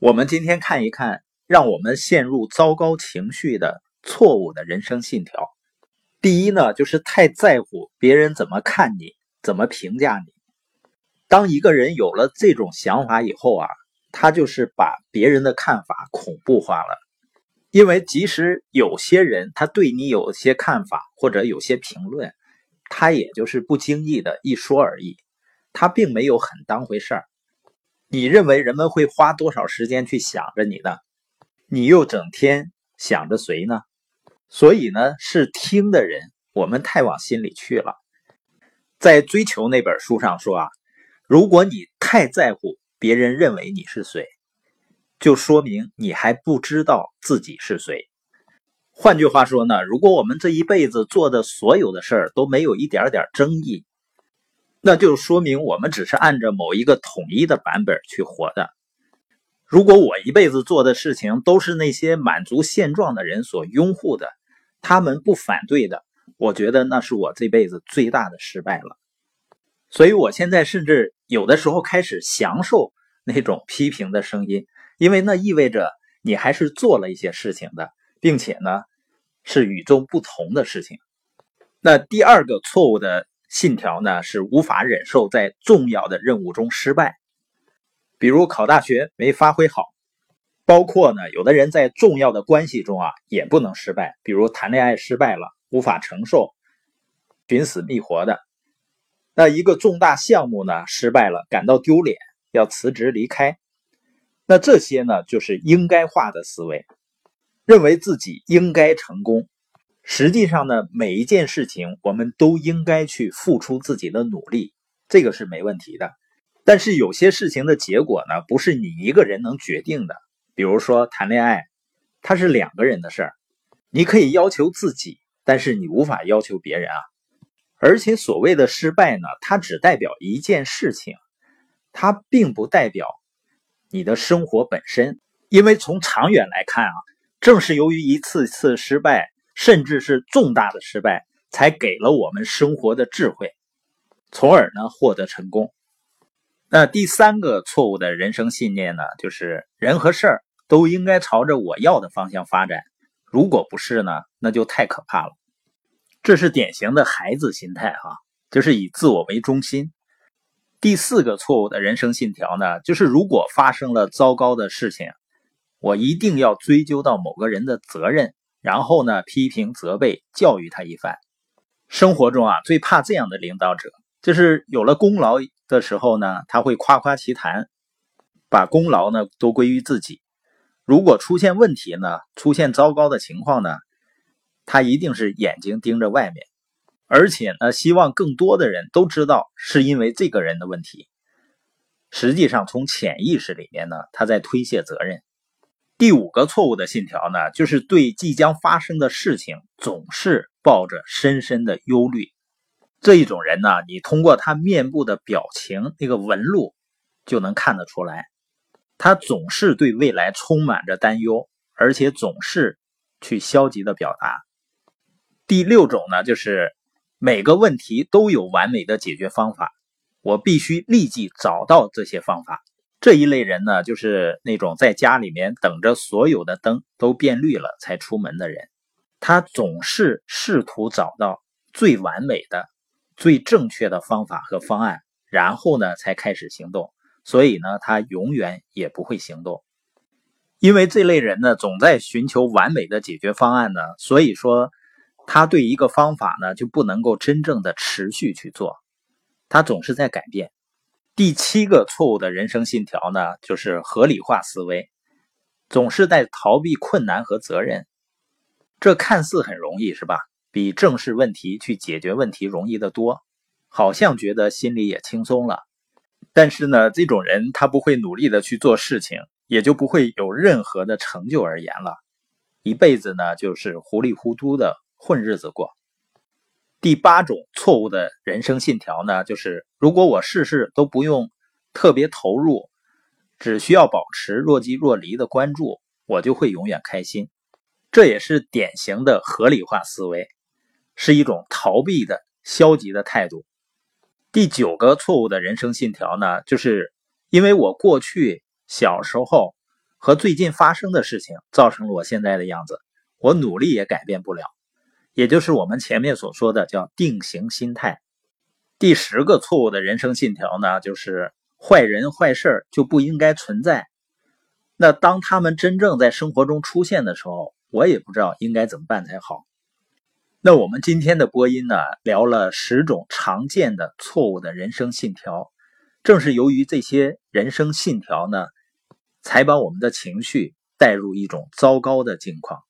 我们今天看一看，让我们陷入糟糕情绪的错误的人生信条。第一呢，就是太在乎别人怎么看你，怎么评价你。当一个人有了这种想法以后啊，他就是把别人的看法恐怖化了。因为即使有些人他对你有些看法或者有些评论，他也就是不经意的一说而已，他并没有很当回事儿。你认为人们会花多少时间去想着你呢？你又整天想着谁呢？所以呢，是听的人，我们太往心里去了。在《追求》那本书上说啊，如果你太在乎别人认为你是谁，就说明你还不知道自己是谁。换句话说呢，如果我们这一辈子做的所有的事儿都没有一点点争议。那就说明我们只是按照某一个统一的版本去活的。如果我一辈子做的事情都是那些满足现状的人所拥护的，他们不反对的，我觉得那是我这辈子最大的失败了。所以我现在甚至有的时候开始享受那种批评的声音，因为那意味着你还是做了一些事情的，并且呢是与众不同的事情。那第二个错误的。信条呢是无法忍受在重要的任务中失败，比如考大学没发挥好，包括呢有的人在重要的关系中啊也不能失败，比如谈恋爱失败了无法承受，寻死觅活的，那一个重大项目呢失败了感到丢脸要辞职离开，那这些呢就是应该化的思维，认为自己应该成功。实际上呢，每一件事情我们都应该去付出自己的努力，这个是没问题的。但是有些事情的结果呢，不是你一个人能决定的。比如说谈恋爱，它是两个人的事儿，你可以要求自己，但是你无法要求别人啊。而且所谓的失败呢，它只代表一件事情，它并不代表你的生活本身。因为从长远来看啊，正是由于一次次失败。甚至是重大的失败，才给了我们生活的智慧，从而呢获得成功。那第三个错误的人生信念呢，就是人和事儿都应该朝着我要的方向发展。如果不是呢，那就太可怕了。这是典型的孩子心态哈，就是以自我为中心。第四个错误的人生信条呢，就是如果发生了糟糕的事情，我一定要追究到某个人的责任。然后呢，批评、责备、教育他一番。生活中啊，最怕这样的领导者，就是有了功劳的时候呢，他会夸夸其谈，把功劳呢都归于自己。如果出现问题呢，出现糟糕的情况呢，他一定是眼睛盯着外面，而且呢，希望更多的人都知道是因为这个人的问题。实际上，从潜意识里面呢，他在推卸责任。第五个错误的信条呢，就是对即将发生的事情总是抱着深深的忧虑。这一种人呢，你通过他面部的表情那个纹路就能看得出来，他总是对未来充满着担忧，而且总是去消极的表达。第六种呢，就是每个问题都有完美的解决方法，我必须立即找到这些方法。这一类人呢，就是那种在家里面等着所有的灯都变绿了才出门的人。他总是试图找到最完美的、最正确的方法和方案，然后呢才开始行动。所以呢，他永远也不会行动。因为这类人呢，总在寻求完美的解决方案呢，所以说他对一个方法呢就不能够真正的持续去做，他总是在改变。第七个错误的人生信条呢，就是合理化思维，总是在逃避困难和责任。这看似很容易，是吧？比正视问题去解决问题容易得多，好像觉得心里也轻松了。但是呢，这种人他不会努力的去做事情，也就不会有任何的成就而言了，一辈子呢就是糊里糊涂的混日子过。第八种错误的人生信条呢，就是如果我事事都不用特别投入，只需要保持若即若离的关注，我就会永远开心。这也是典型的合理化思维，是一种逃避的消极的态度。第九个错误的人生信条呢，就是因为我过去小时候和最近发生的事情造成了我现在的样子，我努力也改变不了。也就是我们前面所说的叫定型心态。第十个错误的人生信条呢，就是坏人坏事就不应该存在。那当他们真正在生活中出现的时候，我也不知道应该怎么办才好。那我们今天的播音呢，聊了十种常见的错误的人生信条。正是由于这些人生信条呢，才把我们的情绪带入一种糟糕的境况。